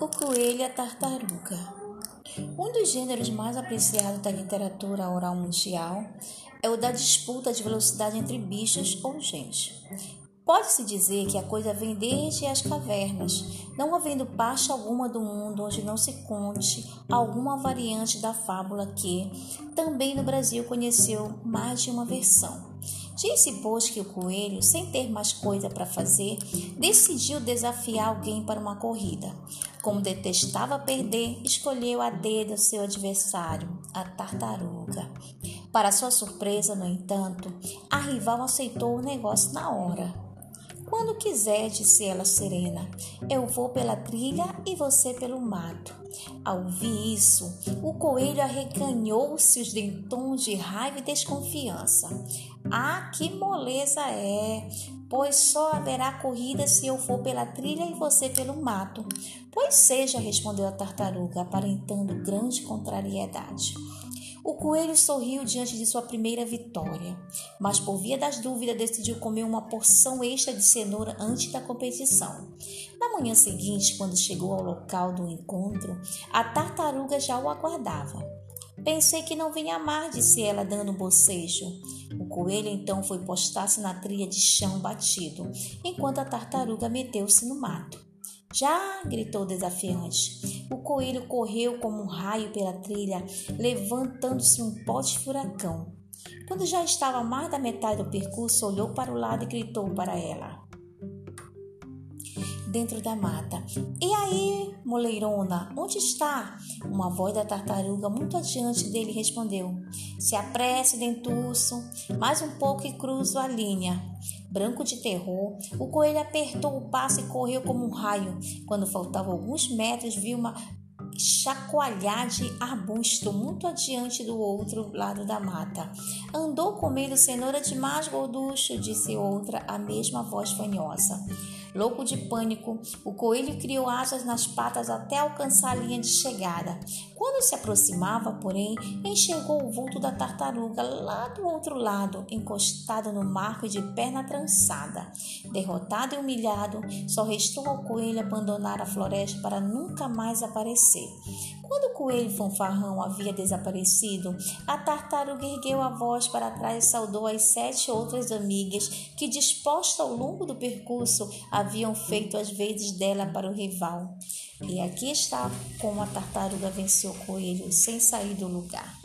O coelho e a tartaruga. Um dos gêneros mais apreciados da literatura oral mundial é o da disputa de velocidade entre bichos ou gente. Pode-se dizer que a coisa vem desde as cavernas, não havendo parte alguma do mundo onde não se conte alguma variante da fábula que, também no Brasil, conheceu mais de uma versão. Disse, pois, que o coelho, sem ter mais coisa para fazer, decidiu desafiar alguém para uma corrida. Como detestava perder, escolheu a dedo seu adversário, a tartaruga. Para sua surpresa, no entanto, a rival aceitou o negócio na hora. Quando quiser, disse ela serena, eu vou pela trilha e você pelo mato. Ao ouvir isso, o coelho arreganhou-se os dentões de raiva e desconfiança. Ah, que moleza é! Pois só haverá corrida se eu for pela trilha e você pelo mato. Pois seja, respondeu a tartaruga, aparentando grande contrariedade. O coelho sorriu diante de sua primeira vitória, mas por via das dúvidas decidiu comer uma porção extra de cenoura antes da competição. Na manhã seguinte, quando chegou ao local do encontro, a tartaruga já o aguardava. Pensei que não vinha mais, disse ela, dando um bocejo. O coelho então foi postar-se na trilha de chão batido, enquanto a tartaruga meteu-se no mato. Já! gritou desafiante. O coelho correu como um raio pela trilha, levantando-se um pote furacão. Quando já estava mais da metade do percurso, olhou para o lado e gritou para ela. Dentro da mata. E aí, moleirona, onde está? Uma voz da tartaruga muito adiante dele respondeu: Se apresse, dentuço, mais um pouco e cruzo a linha. Branco de terror, o coelho apertou o passo e correu como um raio. Quando faltavam alguns metros, viu uma chacoalhar de arbusto muito adiante do outro lado da mata. Andou comendo cenoura de mais gorducho, disse outra, a mesma voz fanhosa. Louco de pânico, o coelho criou asas nas patas até alcançar a linha de chegada. Quando se aproximava, porém, enxergou o vulto da tartaruga lá do outro lado, encostado no marco e de perna trançada. Derrotado e humilhado, só restou ao coelho abandonar a floresta para nunca mais aparecer. Quando o coelho fanfarrão havia desaparecido, a tartaruga ergueu a voz para trás e saudou as sete outras amigas que, dispostas ao longo do percurso, haviam feito as vezes dela para o rival. E aqui está como a tartaruga venceu o coelho sem sair do lugar.